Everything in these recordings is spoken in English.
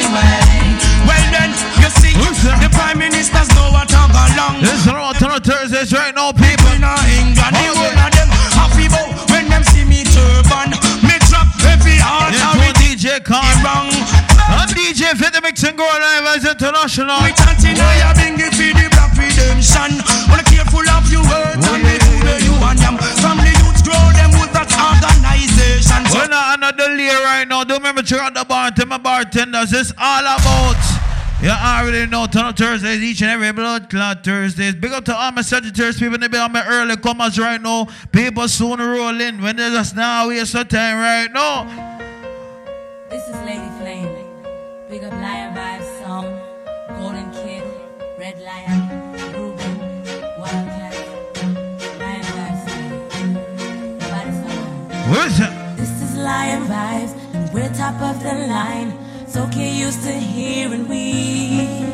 easy way. Well then, you see, the prime ministers know what I got long. This is on Thursdays right now, people. In England, the whole of them happy bow when them see me turban. Me drop every heart. Yes, one DJ Khan. Wrong. I'm DJ for the Mix and Go Live as international. We chanting I bring it for the black redemption. Wanna careful of your words layer right now. Don't remember check out the bartender, my bartenders. It's all about. You already know Tunup Thursdays, each and every blood clot Thursdays. Big up to all my Sagittarius people, they be on my early comers right now. People soon roll in when they just now waste some time right now. This is Lady Flame. Big up Lion Vibes song. Golden Kid, Red Lion, Ruben, Wildcat. Lion Vibes song. Nobody song. What's that? Lion Vibes, and we're top of the line. So get used to hearing we.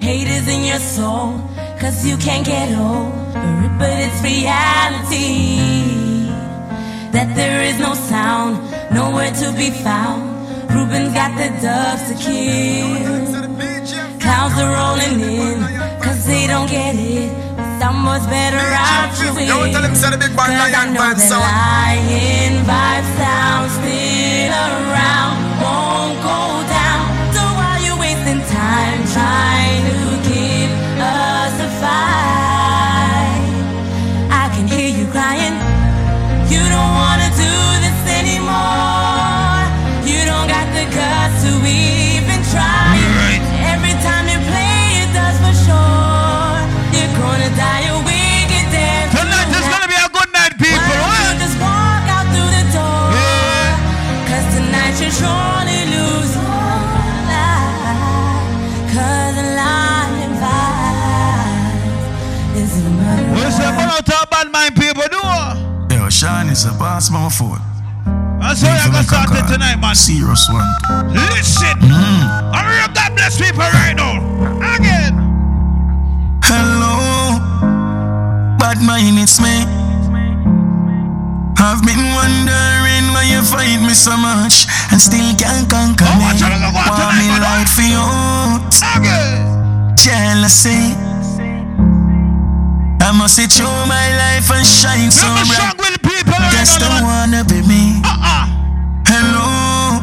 Haters in your soul, cause you can't get over it, but it's reality. That there is no sound, nowhere to be found. Ruben's got the doves to kill. Clouds are rolling in, cause they don't get it. But someone's better out to win. Don't tell him say the big bad lion vibe sound. lion vibe sound still around, won't go down. So while you're wasting time trying Is a boss, my foot. That's how you gonna start it tonight, man. Serious one. Listen. Mm. I real God bless people right now. Again. Hello, bad mind, it's me. I've been wondering why you fight me so much and still can't conquer Oh, me. watch out, look, Want me light for you, Again. jealousy. I must see through my life and shine so bright. Strong with the people right Just don't wanna be me. Uh-uh. Hello,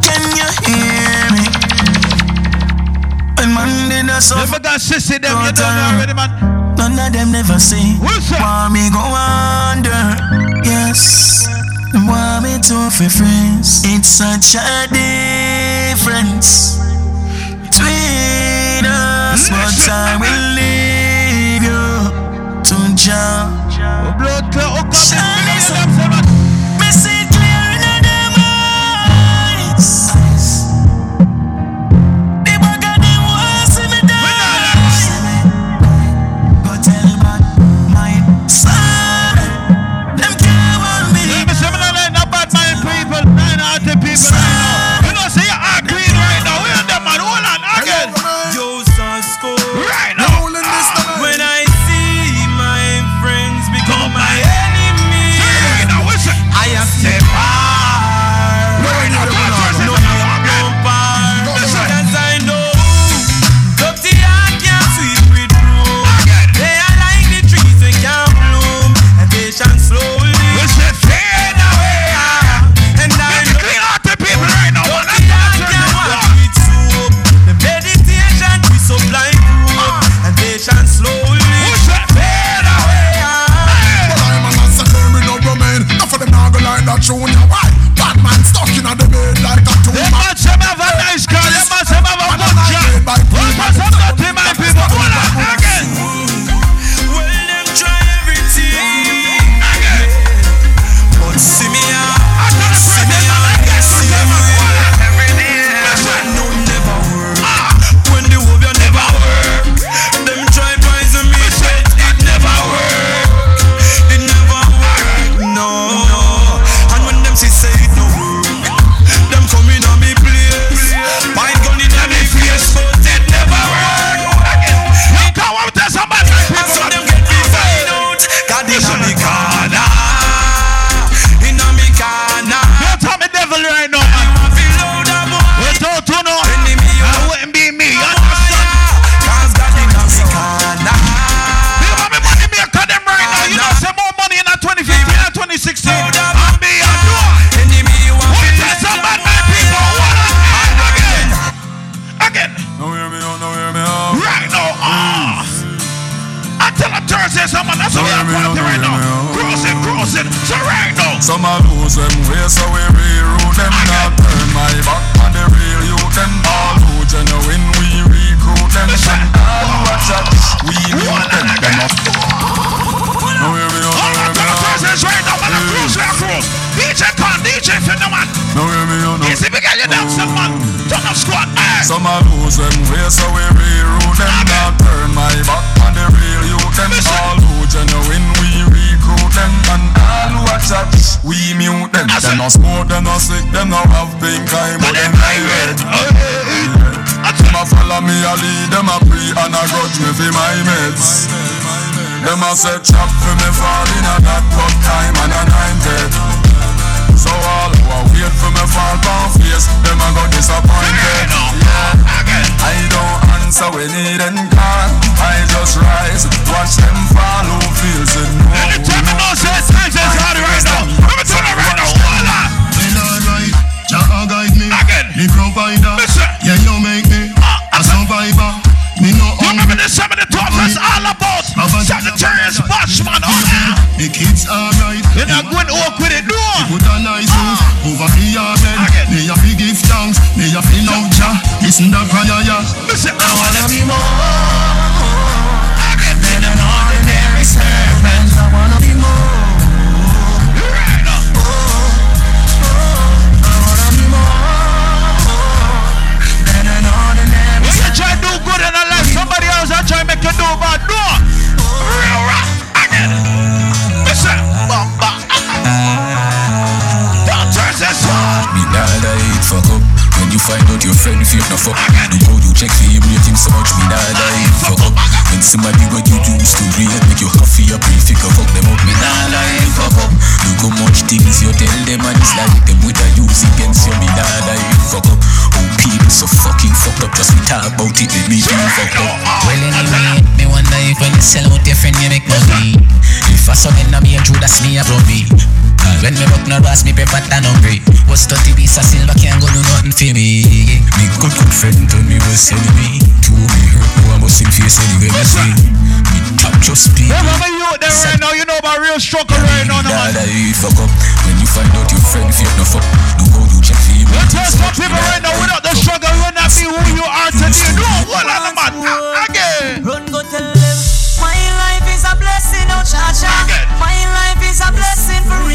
can you hear me? When Monday does so Never got sissy them, you don't know already, man. None of them never see. What's? Want me go under? Yes. Want me to be friends? It's such a difference between us, but I will Shine lose them way so we reroute them. Not turn my back on the real you them All who genuine we recruit them. And all who are trash we mute them. Them up Now we be on the way DJ Pan, DJ Phenoman Now we be on the way Easy big girl you dance some man. Turn up squad Some a lose them way so we reroute them. Now turn my back on the real youth. them All who oh. genuine we recruit them. And all chat, we mute them. Them no smoke, them no sick, them no have pink eye, but them irate. irate. Them a follow me, a lead them a pre and a grudge me for my mates. Them a set trap for me fall in a that tough time and a nine dead. So all who a wait for me fall down face, them a go disappointed. Yeah. I don't answer when they then call. I just rise, watch them fall who feels it. No, Anytime you know, say times is hard right now. Let me tell you right now, voila. Me not right, Jah guide me. Again. Me provider. Listen. Yeah, you make me uh, a survivor. Me no You remember hungry. this the talk is all about Sagittarius Watchman, oh yeah. The kids alright. You're not going to walk with it, Listen prayer, yeah. Listen, I wanna be more than an ordinary servant. I wanna be more. right now. I wanna be more than an ordinary When you try to do good in a life, somebody else will try to make you do bad. No. Real rap. No fuck. The how you check for him so much Me nah die, fuck. Up When somebody what you used to read Make you happy, a pray, figure fuck them up. Me nah lie, fuck up. Look how much things you tell them And it's like them with a use against you. Me nah die, fuck up. Oh people so fucking fucked up Just we talk about it, they leave you fucked up. Well anyway, me wonder if when you sell out your friend you make money. If I saw them me and true that's me a me. When me buck no brass me pay fat and hungry. What's 30 piece of silver can't go do nothing for me. Me good good friend told me "What's was enemy Two me hurt, no I must him face anyway me see Me top just people Remember you out there right now, you know about real struggle right now, no Nah, man. that you fuck up. When you find out your friend fake no fuck No how you check for him You tell some people right now, without the struggle, you will not be who you are today. No, hold on, man. Again. Run go tell them. My life is a blessing, oh cha cha Again. My life is a blessing for real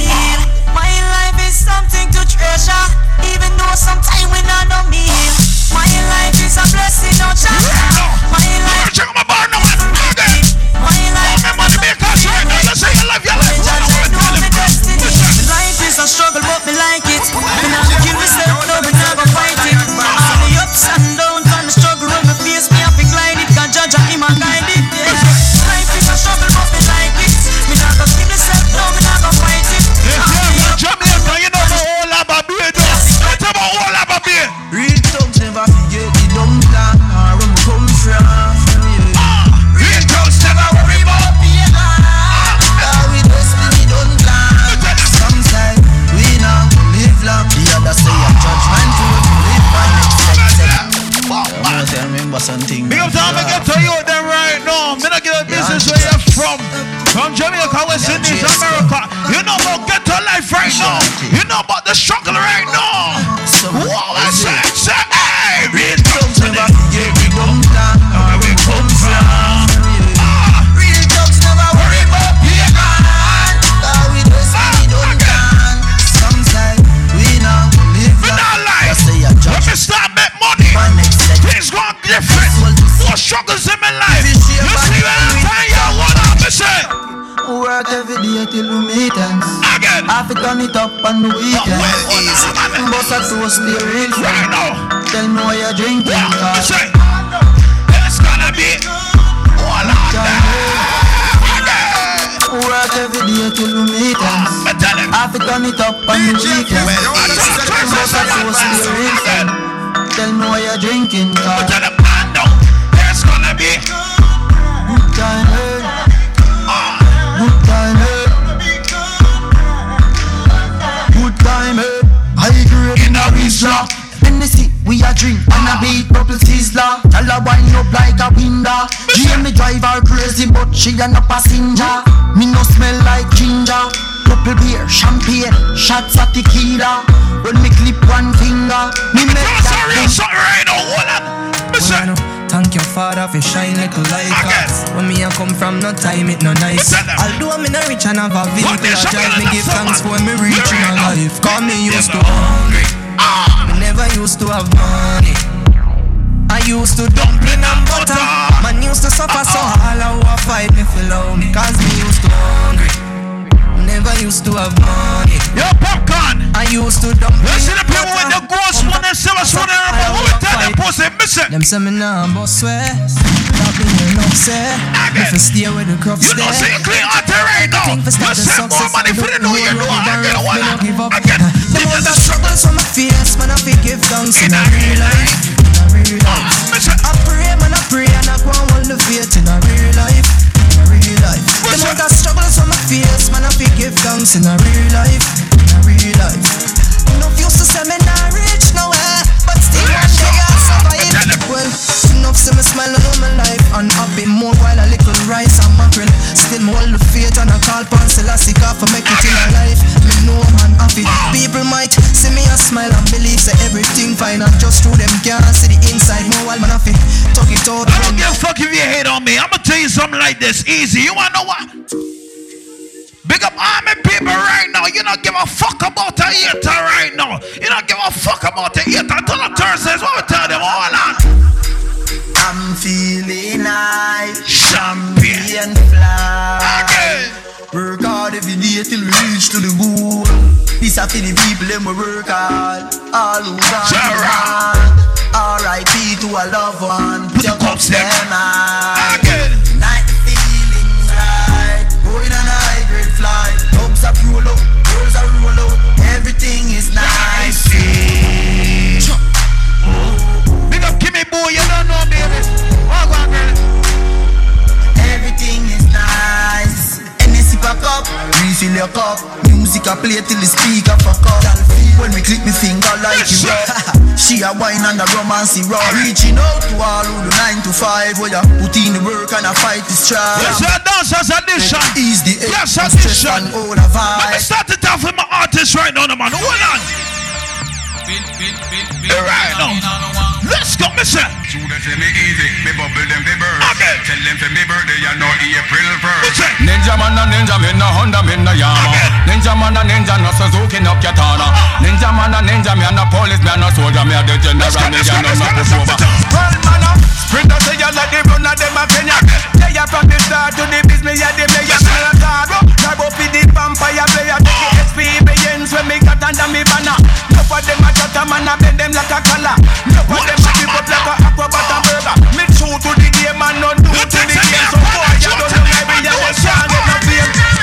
used to have money. Yo, popcorn. I used to dumpling Listen to people with the ghost one and silver one and remember who we tell them pussy missing. Them say me nah boss swear. That me enough say If I stay with the crop You know, you clean out there right now. You send more money for the new year. No, I get one. Give I get. The amount of struggles on my face Man I forgive thanks in a real life. In a real oh, life. I pray man I pray And I go and hold the faith in a real life. In real life The amount of struggles on my face Man I forgive thanks in a real life In a real life Enough used to say me not rich nowhere But still one day them. Well, enough see me smile all my life And happy more while a little rice and mackerel Still me hold the faith and I call upon Selassie God for make it in life Me know man happy People might see me a smile and believe say everything fine And just through them can't see the inside More while man happy Talk it out I don't give a fuck if you hate on me. I'm gonna tell you something like this. Easy. You wanna know what? Big up army people right now. You don't give a fuck about a hater right now. You don't give a fuck about a hater. Tell them Thursdays what we tell them. Hold on. I'm feeling high, Champion. champagne fly. Again. Work hard every day till we reach to the goal. This a for the people them we work hard. All who gone Sarah. R.I.P. to a loved one. Put your cups them high. Again. Flight. Dogs are roll out, girls are roll out. Everything is nice. Big up Kimmy Boo. You don't know, baby. Walk on, girl. Everything is nice. Any sip a cup, refill your cup. Music a play till the speaker fuck up. When we click me finger like you She a wine and a romance raw. Reaching out to all who do nine to five. Where you put in the work and a fight the strive. Yes, sir. Dancers edition. Ease the edge, Yes, addition. and all the Let me start it off with my artist right now, man. Hold on. Right now. Let's go, mister. Students say me easy, me bubble them the bird. Okay. Tell them for me birthday, you know April first. Ninja man a ninja, me no Honda, me no Yama. Ninja man a ninja, no Suzuki, no Katana. Ninja man a ninja, me a no police, me a no soldier, me a the general, me a no let's no pushover. Well, man a sprinter say you like the run of them a Kenya. They a from the start to the biz, me a the mayor, me a caro. Drive up with the vampire player, take the experience when me got under me banner. Enough of them a chat a man a bend them like a collar. Enough of them a give up like a acrobat and burger. Me true to the game and not do to the game. So boy, you don't know my way, you can't get no fame.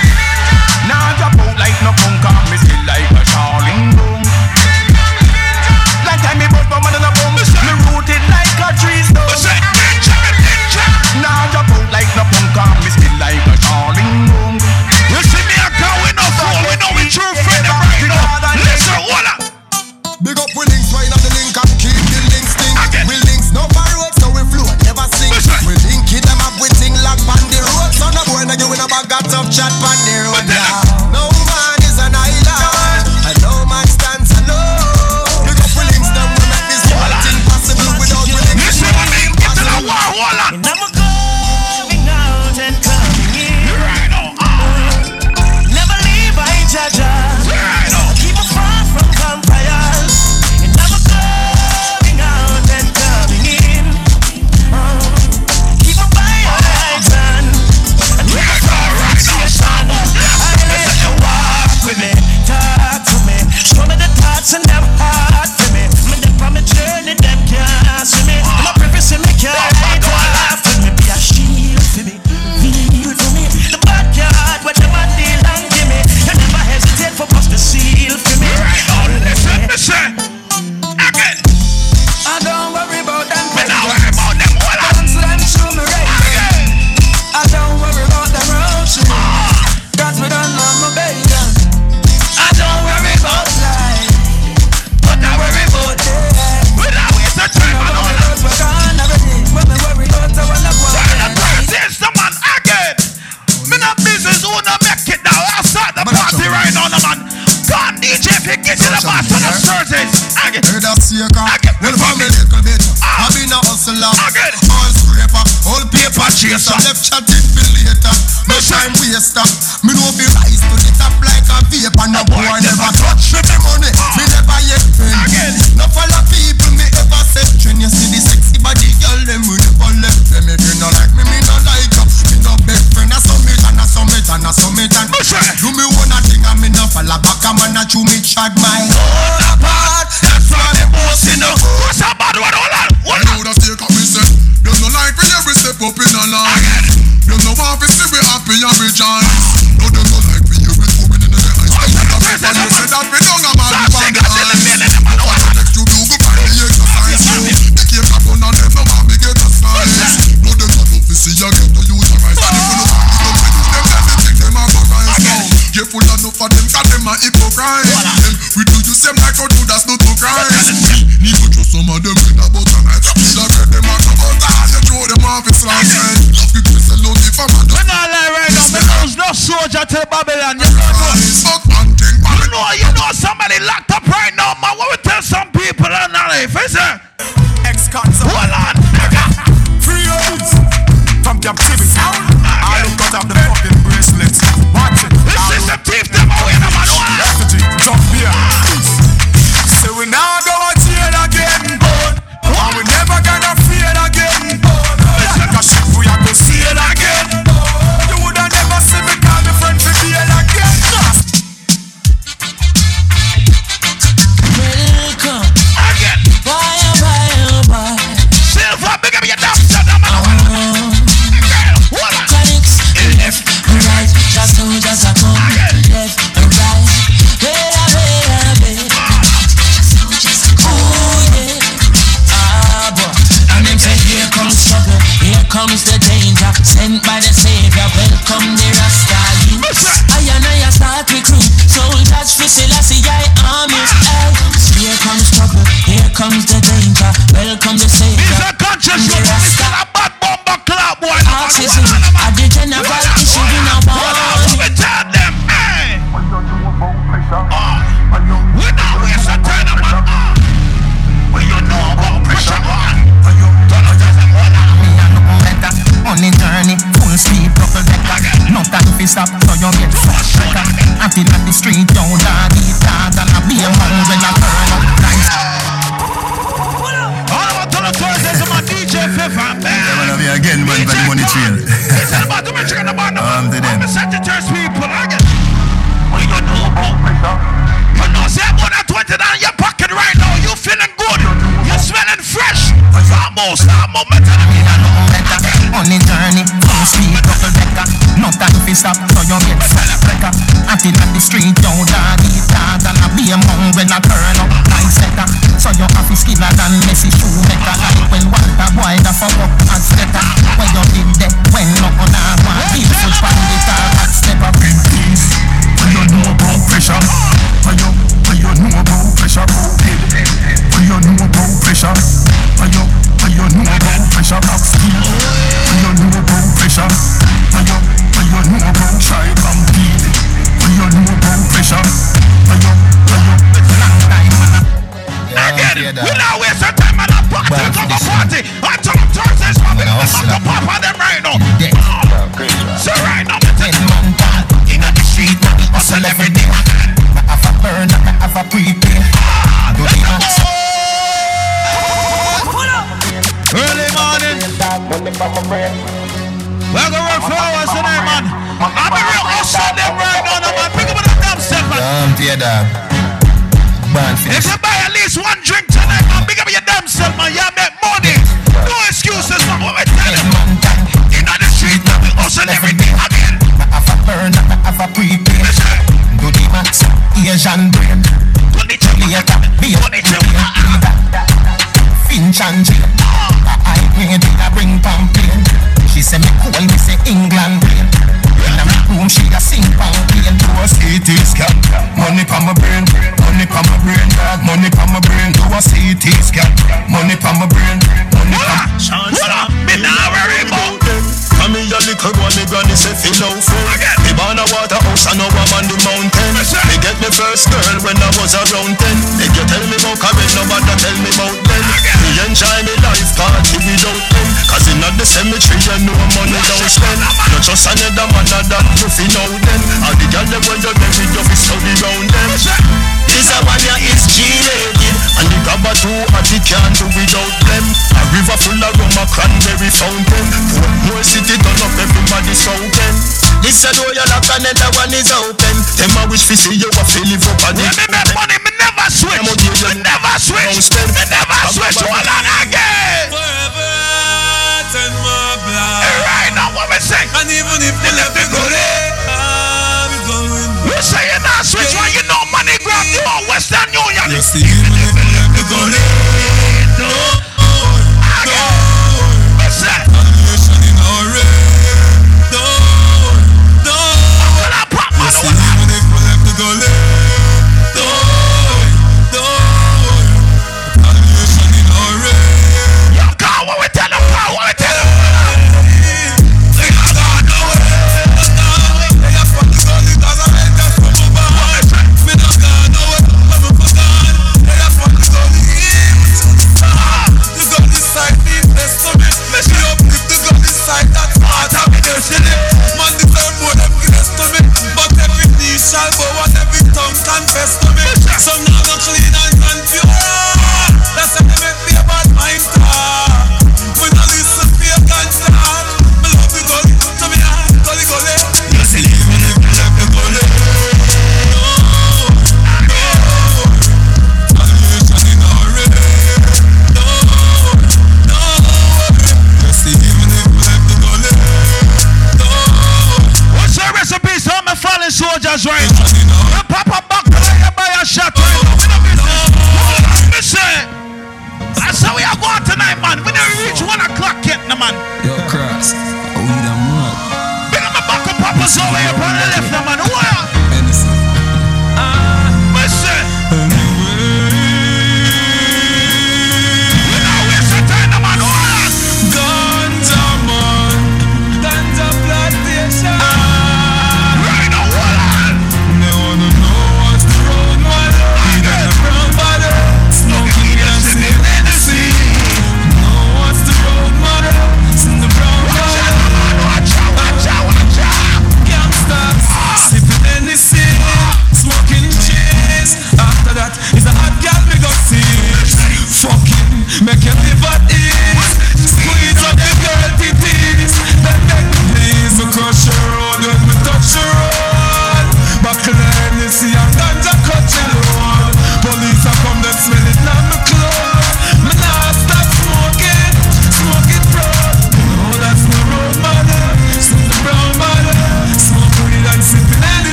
Careful enough for them, cause them a hypocrite. Voilà. Them, we do you them like a that's not to cry. Need to trust some of them with a butter knife. Feel like red them out of butter, you throw them off his last time. Love people sell out if I'm not. When I lie right now, man, I no soldier to Babylon. You know, fuck man, think man. You know, you know somebody locked up right now, man. What we tell some people in our life, is it? Ex-cons. Hold on, nigga. Free us from captivity. Again,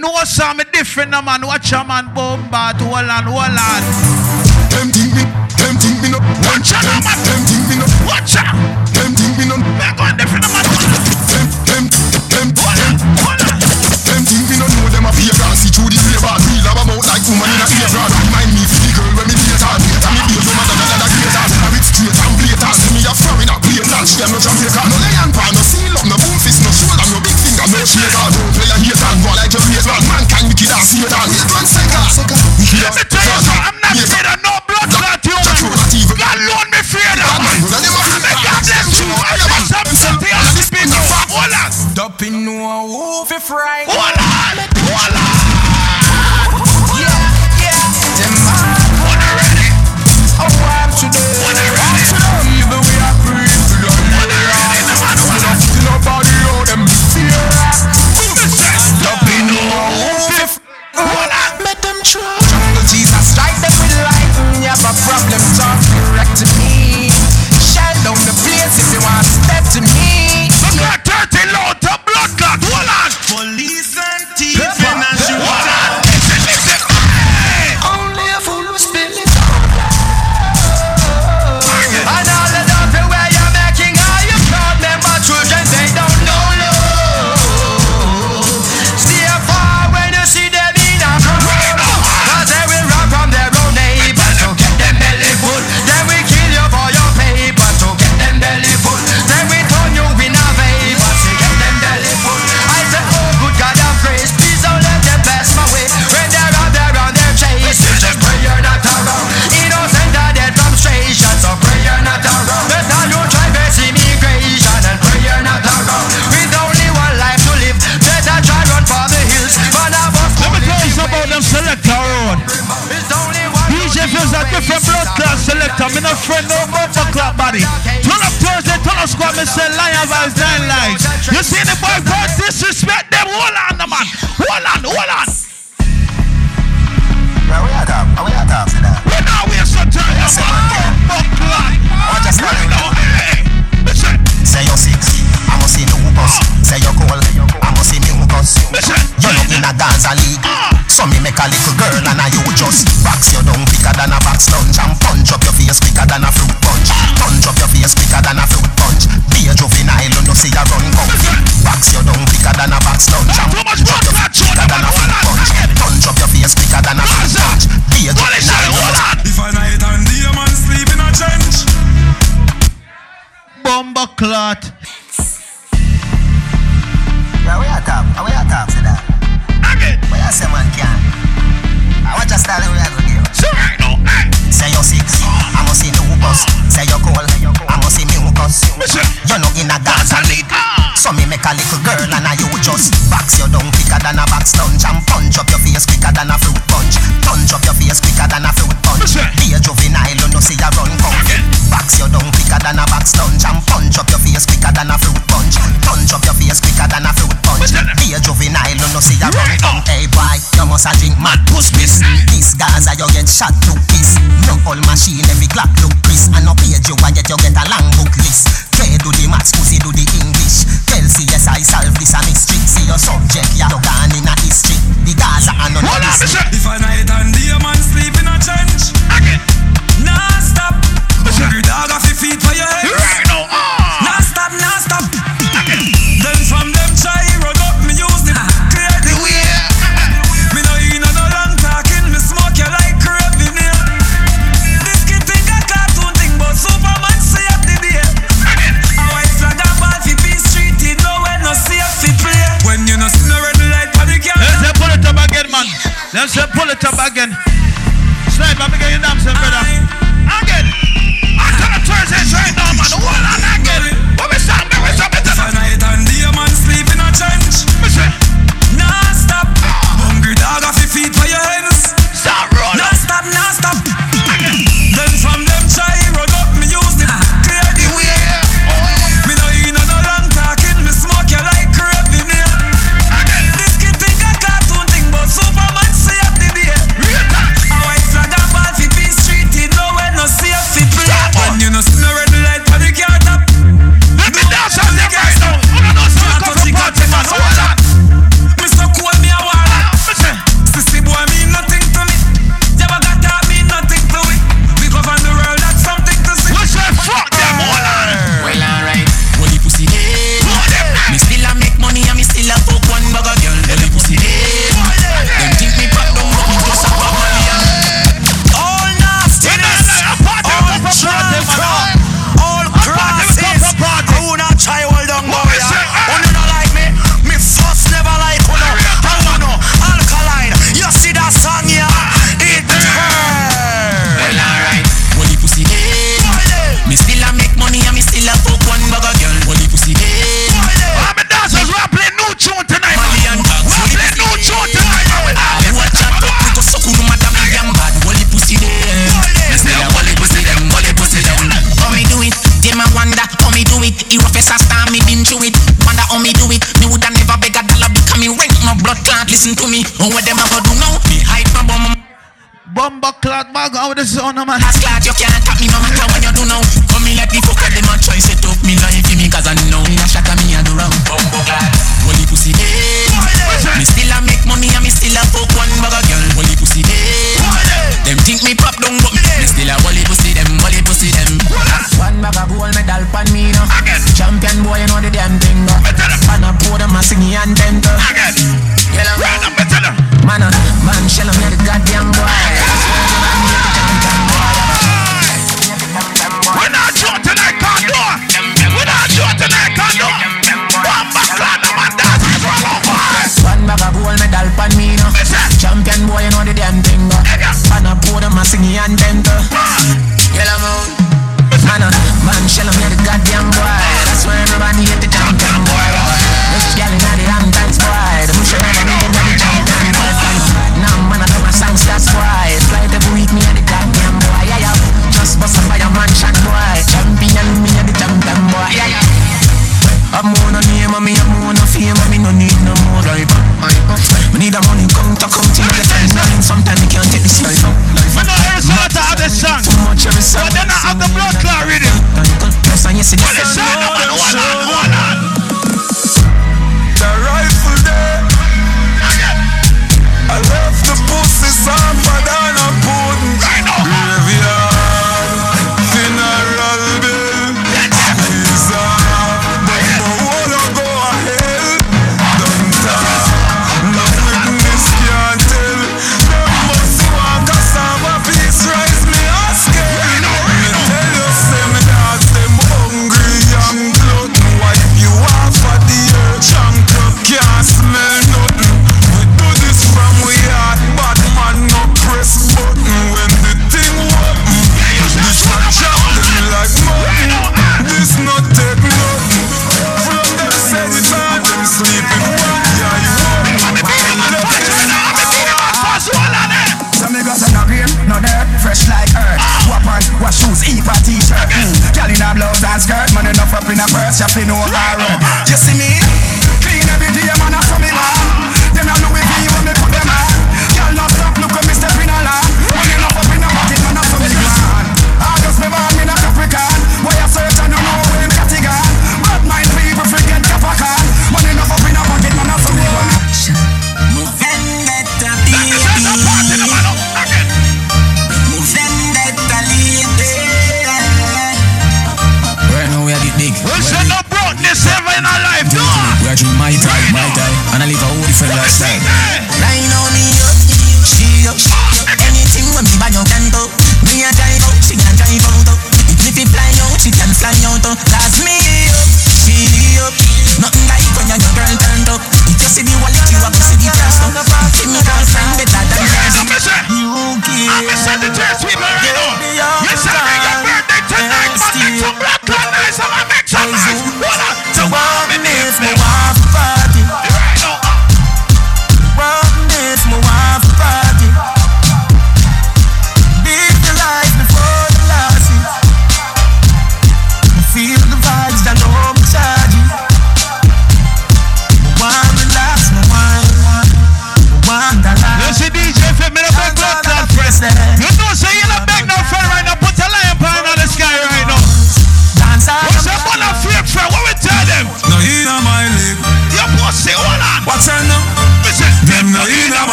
know some different no man. Watch a man bombard, hold on, hold on. Them Frank.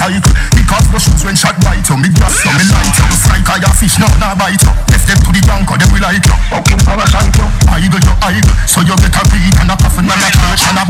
sight. Because my shoes when shot bite you Me blast you, me light you Strike all your fish, now, now bite you Left them to the bank, they will like you Fucking parasite you Idle, you idle. So you get a beat and a puff and a punch and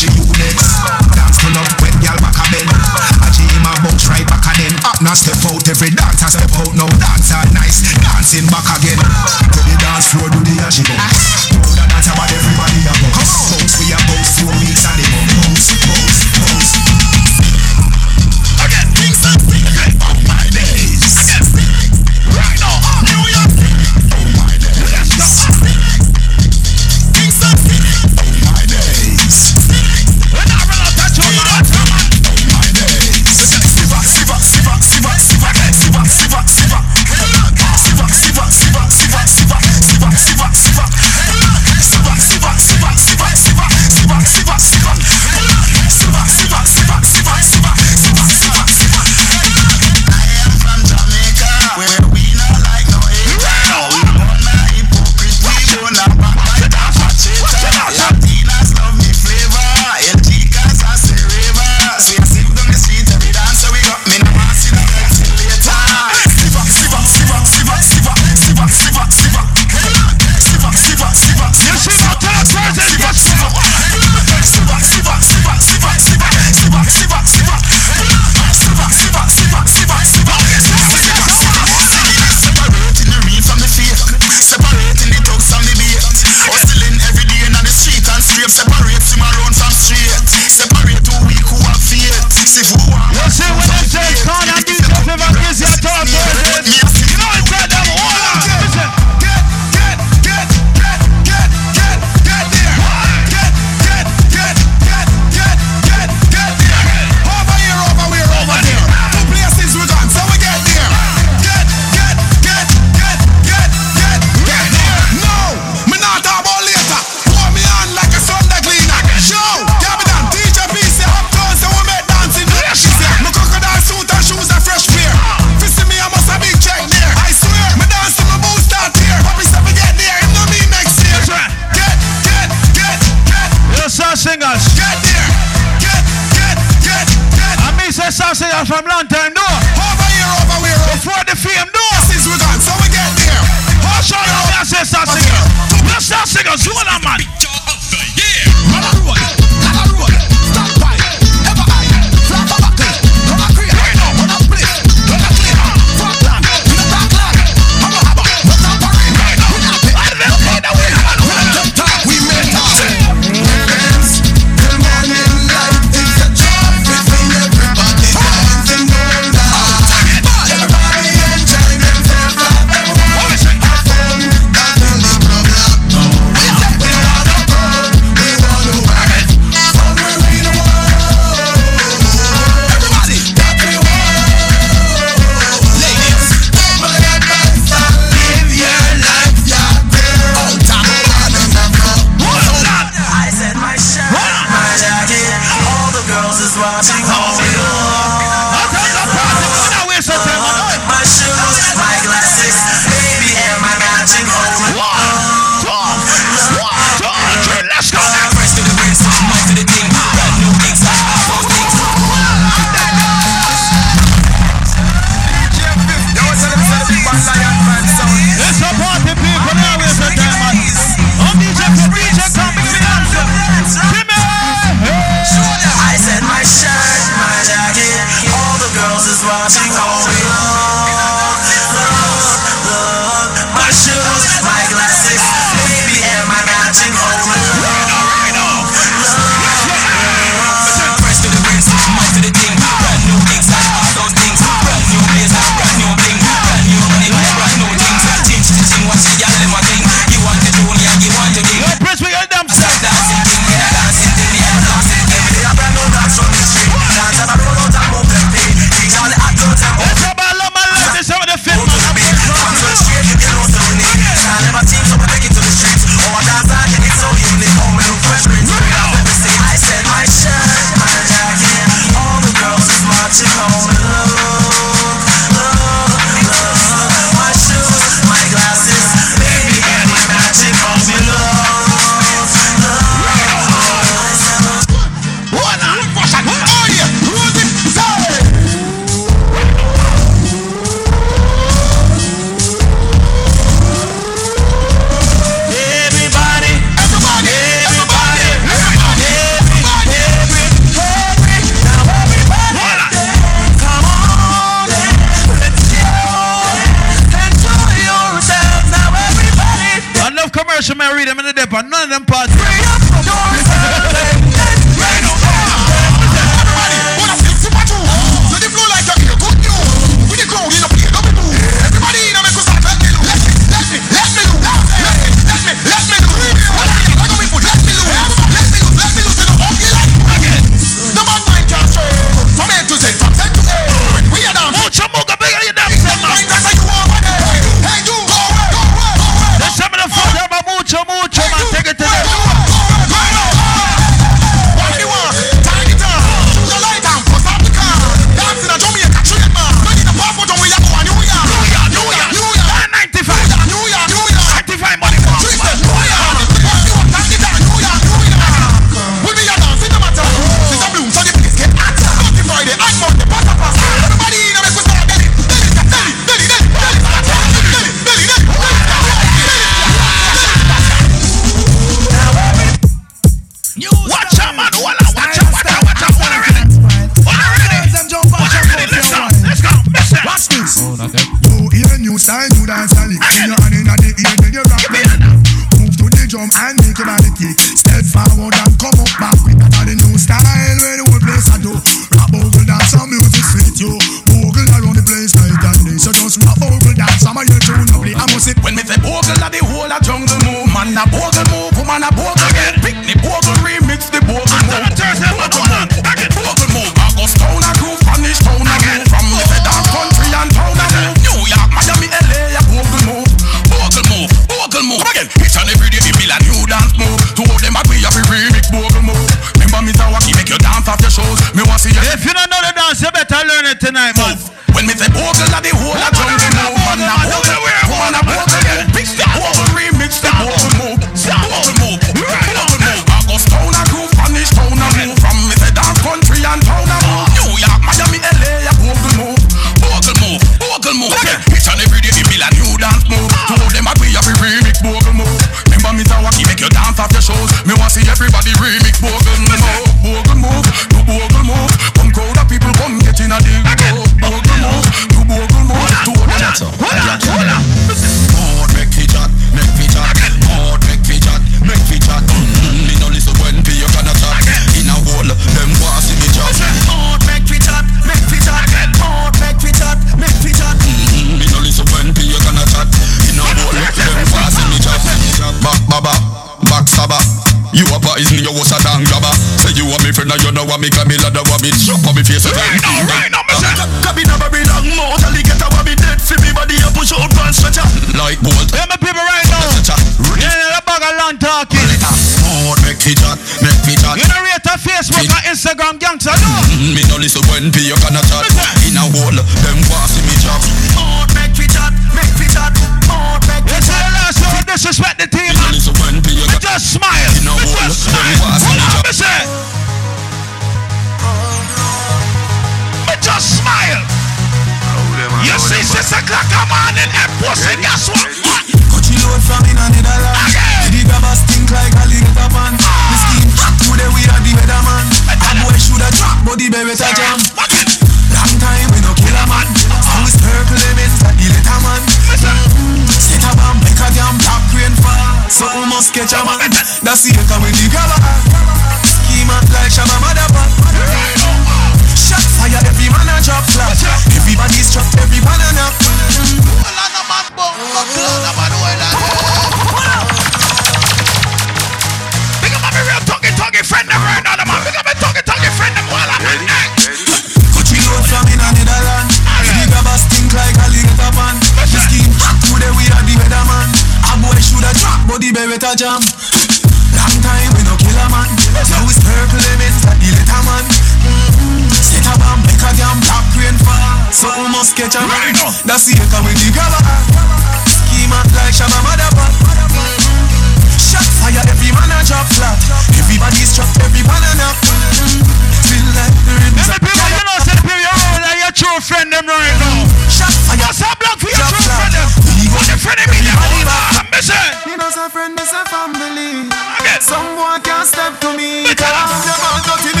can't step to me. Tell them all dirty,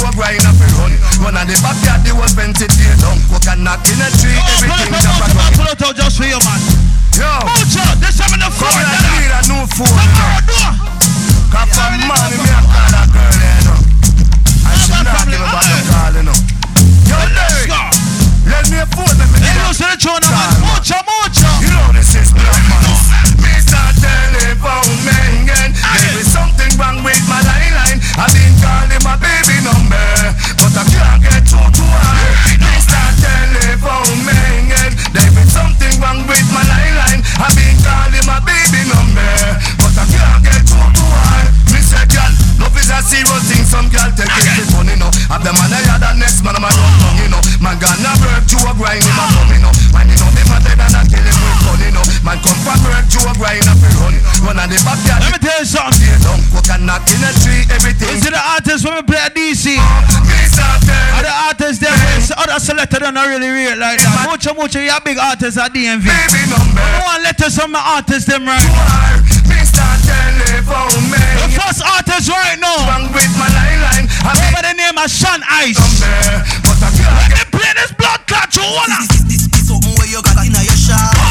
road wine up and run. Run on the backyard, the whole fence it here down. knock in a tree, everything that I run. Pull it out just for you, man. Yo, Mucho, this time in the phone. Come on, I need a new phone. Come on, do Cause for man, me a call a girl, you know. And she not give about the call, you know. Yo, Larry, let me a phone. Let me a phone. so much of your big artists at DMV. Baby number. I want let us some artists them right. Are, Mr. Telephone Man. The first artist right now. Bang with my line line. I mean, by the name of Sean Ice. Number, but I. Let me play this blood clot, you wanna. This, this, this, this, this,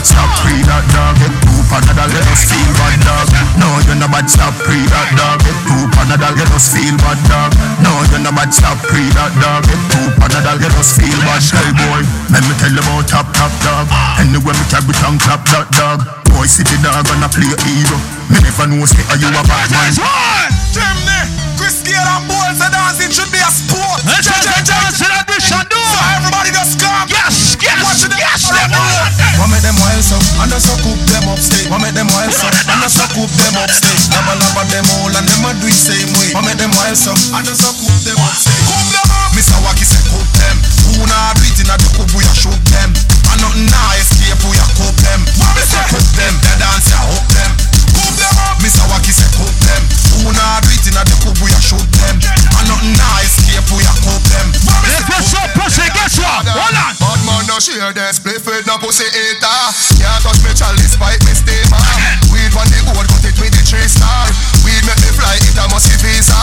bad, stop pre that dog. Get two panadol, let us feel bad dog. No, you're not bad, stop pre that dog. Get two panadol, let us feel bad dog. No, you're not bad, stop pre that dog. Get two panadol, let us feel bad. Hey boy, let me tell about top top dog. Anywhere me carry tongue clap that dog. Boy, city dog gonna play hero. Me never know say are you a bad man. Germany, so, and just suck up them upstate. One make them wild so, and just suck up them upstate. Lava lava them all, and them a do it same way. One make them wild so, and just suck up them upstate. Cook them up. Mr. Wacky say cook them. Who not do it in a the cook, we a shoot them. And nothing nah escape, we a cook them. What me say cook them, they dance ya hook them. Cook them up. Mr. Wacky say cook them. Who not do it in a the cook, we a shoot them. And nothing nah escape, we a cook them. What me say Guess what, pussy, guess what? Hold on. Man no share them split with no pussy eater. Can't touch me chalice fight me steamer Weed on the board cut it with the three star. Weed make me fly it a musty visa.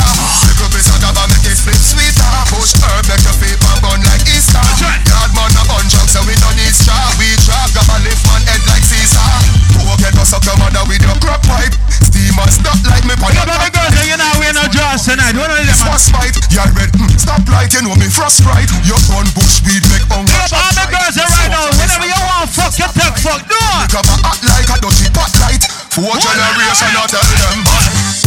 Little piece of gaba make it split sweeter. Push herb make your feet and burn like Easter. Yard man a bun junk so we don't need straw. We drop gaba lift man head like Caesar. Poke head us up your mother with your crop pipe. Steamer stop like me but get no draws tonight. One of them. Frostbite, you're red. Stop light, you know me. Frostbite, your gun bush weed make on. Get up all the girls there right now. Whenever you want, fuck, you take fuck. Do it. Come act like a dirty spotlight. Four generation, I tell them.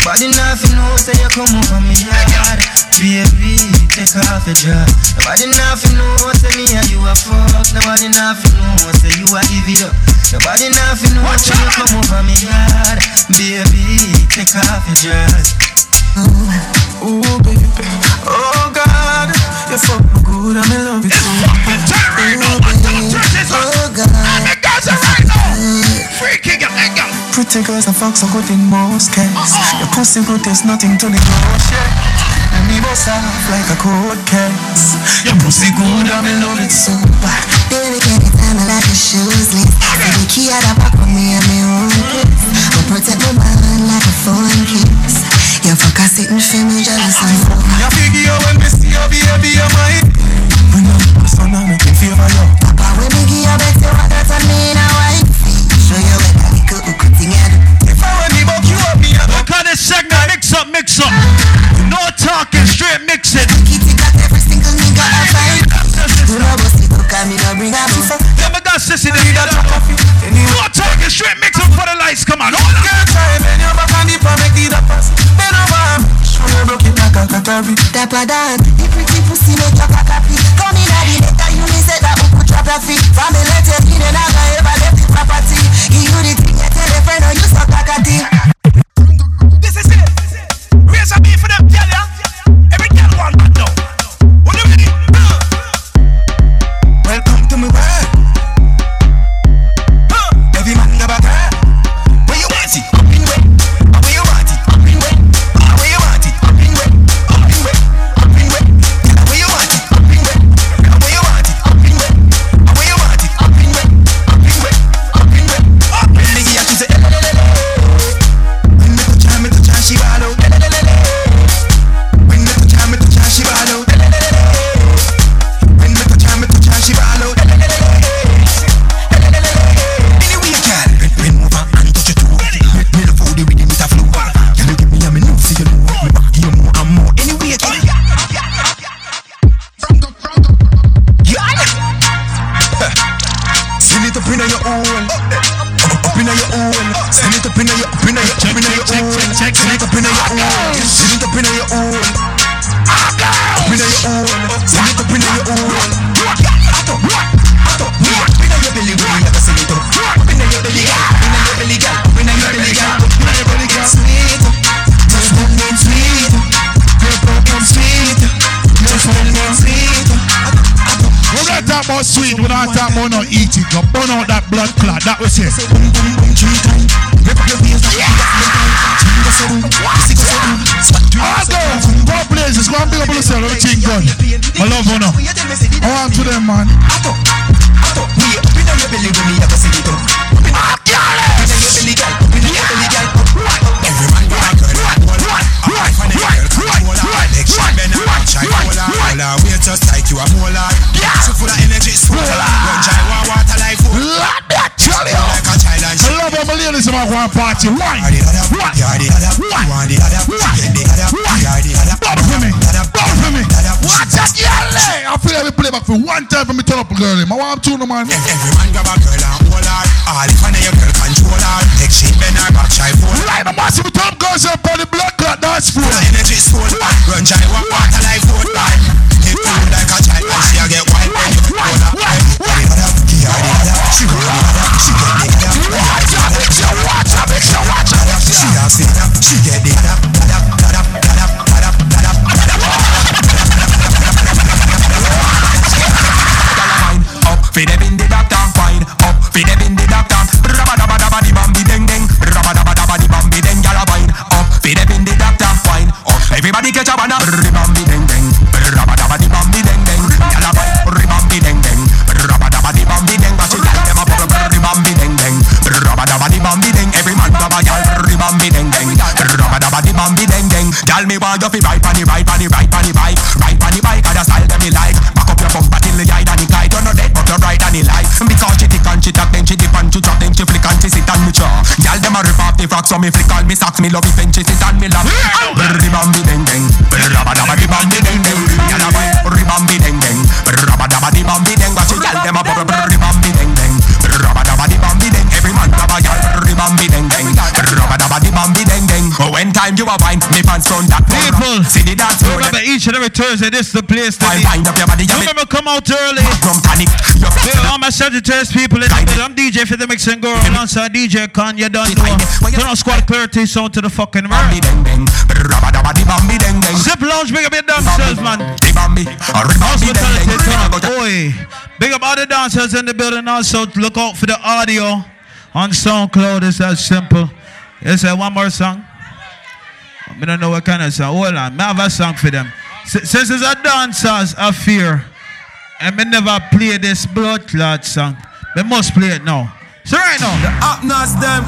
Nobody body nothing know say you come over me hard Baby, take off your dress Nobody nothing know say me and you a fuck Nobody nothing know say you a give it up. Nobody nothing know say you come over me hard Baby, take off your dress Ooh, ooh, baby, oh God, you fuck me good, I'm in love with you. Ooh, baby, oh God, I'm a dancer right now. Freaking your anger. Pretty girls and fucks are good in most cases. Your pussy good, there's nothing to negotiate. And me bust off like a cold case. Your pussy good, I'm in love it so bad. Baby, can't tell me like shoes shoeless. The key out of back on me and me own place. I protect my mind like a phone case. Your fucker sitting for me jealous and so. Your figure when me see your baby, your mind. When I'm a son, I'm making favor, yo. Papa, when me give you back, you're a better man, a wife. Show you this segment. Mix up, mix up. No talking, straight mix it. Kitty got every single nigga outside. You know what's it to come, you know bring a buffer. Yeah, my God, sissy, they need No talking, straight mix up for the lights. Come on, hold on. We don't talk about no eating. Go burn out that blood clot, that was say. Boom, boom, boom, three times. Rip your waist like you got. Jingle so boom, six so boom. Spot you so girls, boom. go places, go and big up yourself, everything good. My love you. I want to them, man. Ato, ato, me up inna your belly when me ever see it up. Other, you get the other, you're the other. Bubble for me. Bubble for me. Watch that, girl. I feel like we play back for one time for me turn up a girl. I want to know, man. Every man grab a girl and hold her. All if I know your girl control her. Leg she bend her back, shy fold. Right, the massive top girls up on the blood clot dance floor. Full of energy, soul. Run dry, want water like me love it when she sit on me lap. Ribambi deng deng, rabba dabba di bambi deng deng, gyal a wine, ribambi deng deng, rabba dabba di bambi deng, watch it them a bubble, ribambi deng deng, rabba dabba di bambi deng, every man grab a gyal, ribambi deng deng, rabba dabba di bambi deng deng. Oh, when time you a wine, me pants front that People, see the dance remember each and every Thursday, this is the place to be. wind up your body, you Remember, come out early. Sagittarius people in the building. I'm DJ for the mixing girl. Alongside DJ done know. Turn on squad clarity sound to the fucking right. deng deng, rabba dabba di bambi deng deng. Zip lounge, big up your dancers, man. Di bambi, ribambi deng Hospitality, deng. turn up. Oi. Big up all the dancers in the building also. Look out for the audio on SoundCloud. It's that simple. Is that one more song? I don't know what kind of song. Hold on. I have a song for them. Since it's a dancers of fear, and me never play this blood clot song. We must play it now. So right now, the Upness them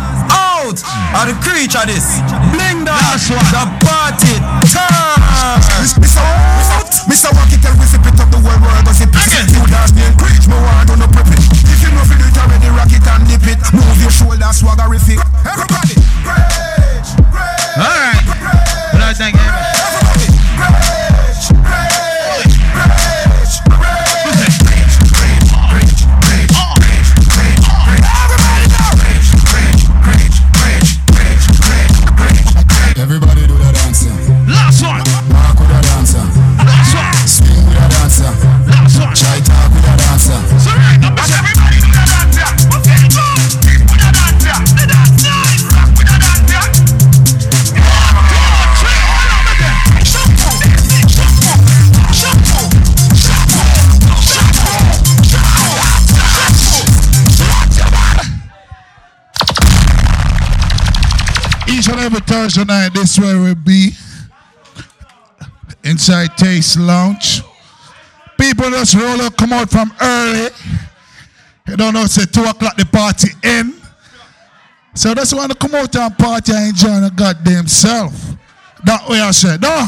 out of the creature this. Bling that. Last one. The party turn. Mr. Mr. Wacky tell we zip it up the world world go zip it You dance me and preach me want to no prep it If you know feel it already rock it and dip it Move your shoulders swaggerific Everybody Rage, rage all right. every Thursday night, this where we be. Inside Taste Lounge. People just roll up, come out from early. You don't know, say 2 o'clock the party end. So that's want to come out and party and enjoy the goddamn self. That way I said, no,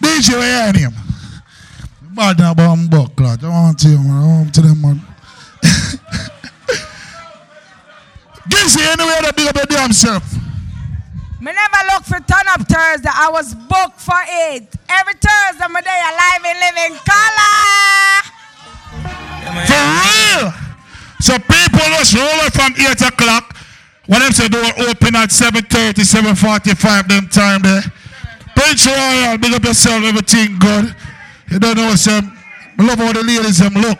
DJ, we hear him. Bad now, I'm buck, lad. I want to you, man. I want to them, man. Gizzy, anyway, that big up your damn self. Me never look for Tunup Thursday. I was booked for it. Every Thursday, my day alive and living color. For real. So people just roll out from 8 o'clock. When them say door open at 7.30, 7.45, them time there. Prince Royal, big up yourself, everything good. You don't know what's. I love how the ladies them look.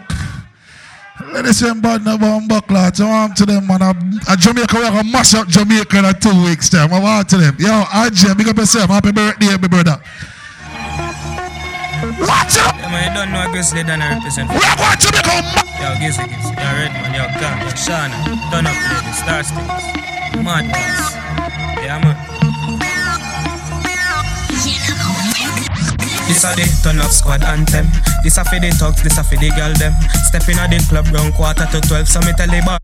Ladies them bad now, but buck. I want to them, man. A, a Jamaica, we're going to mash up Jamaica in a two weeks time. I want to them. Yo, Ajay, big up yourself. Happy birthday, my brother. Watch up! Yeah, man, you don't know Grizzly than I represent. We are going to become Yo, Grizzly, Grizzly. Yo, Red Man, yo, Cam, yo, Shana. Turn up, lady. Star Stings. Mad ones. Yeah, man. This a the turn up squad anthem. This a for the thugs, this a for the girl them. Step in a the club round quarter to twelve, so me tell the bar.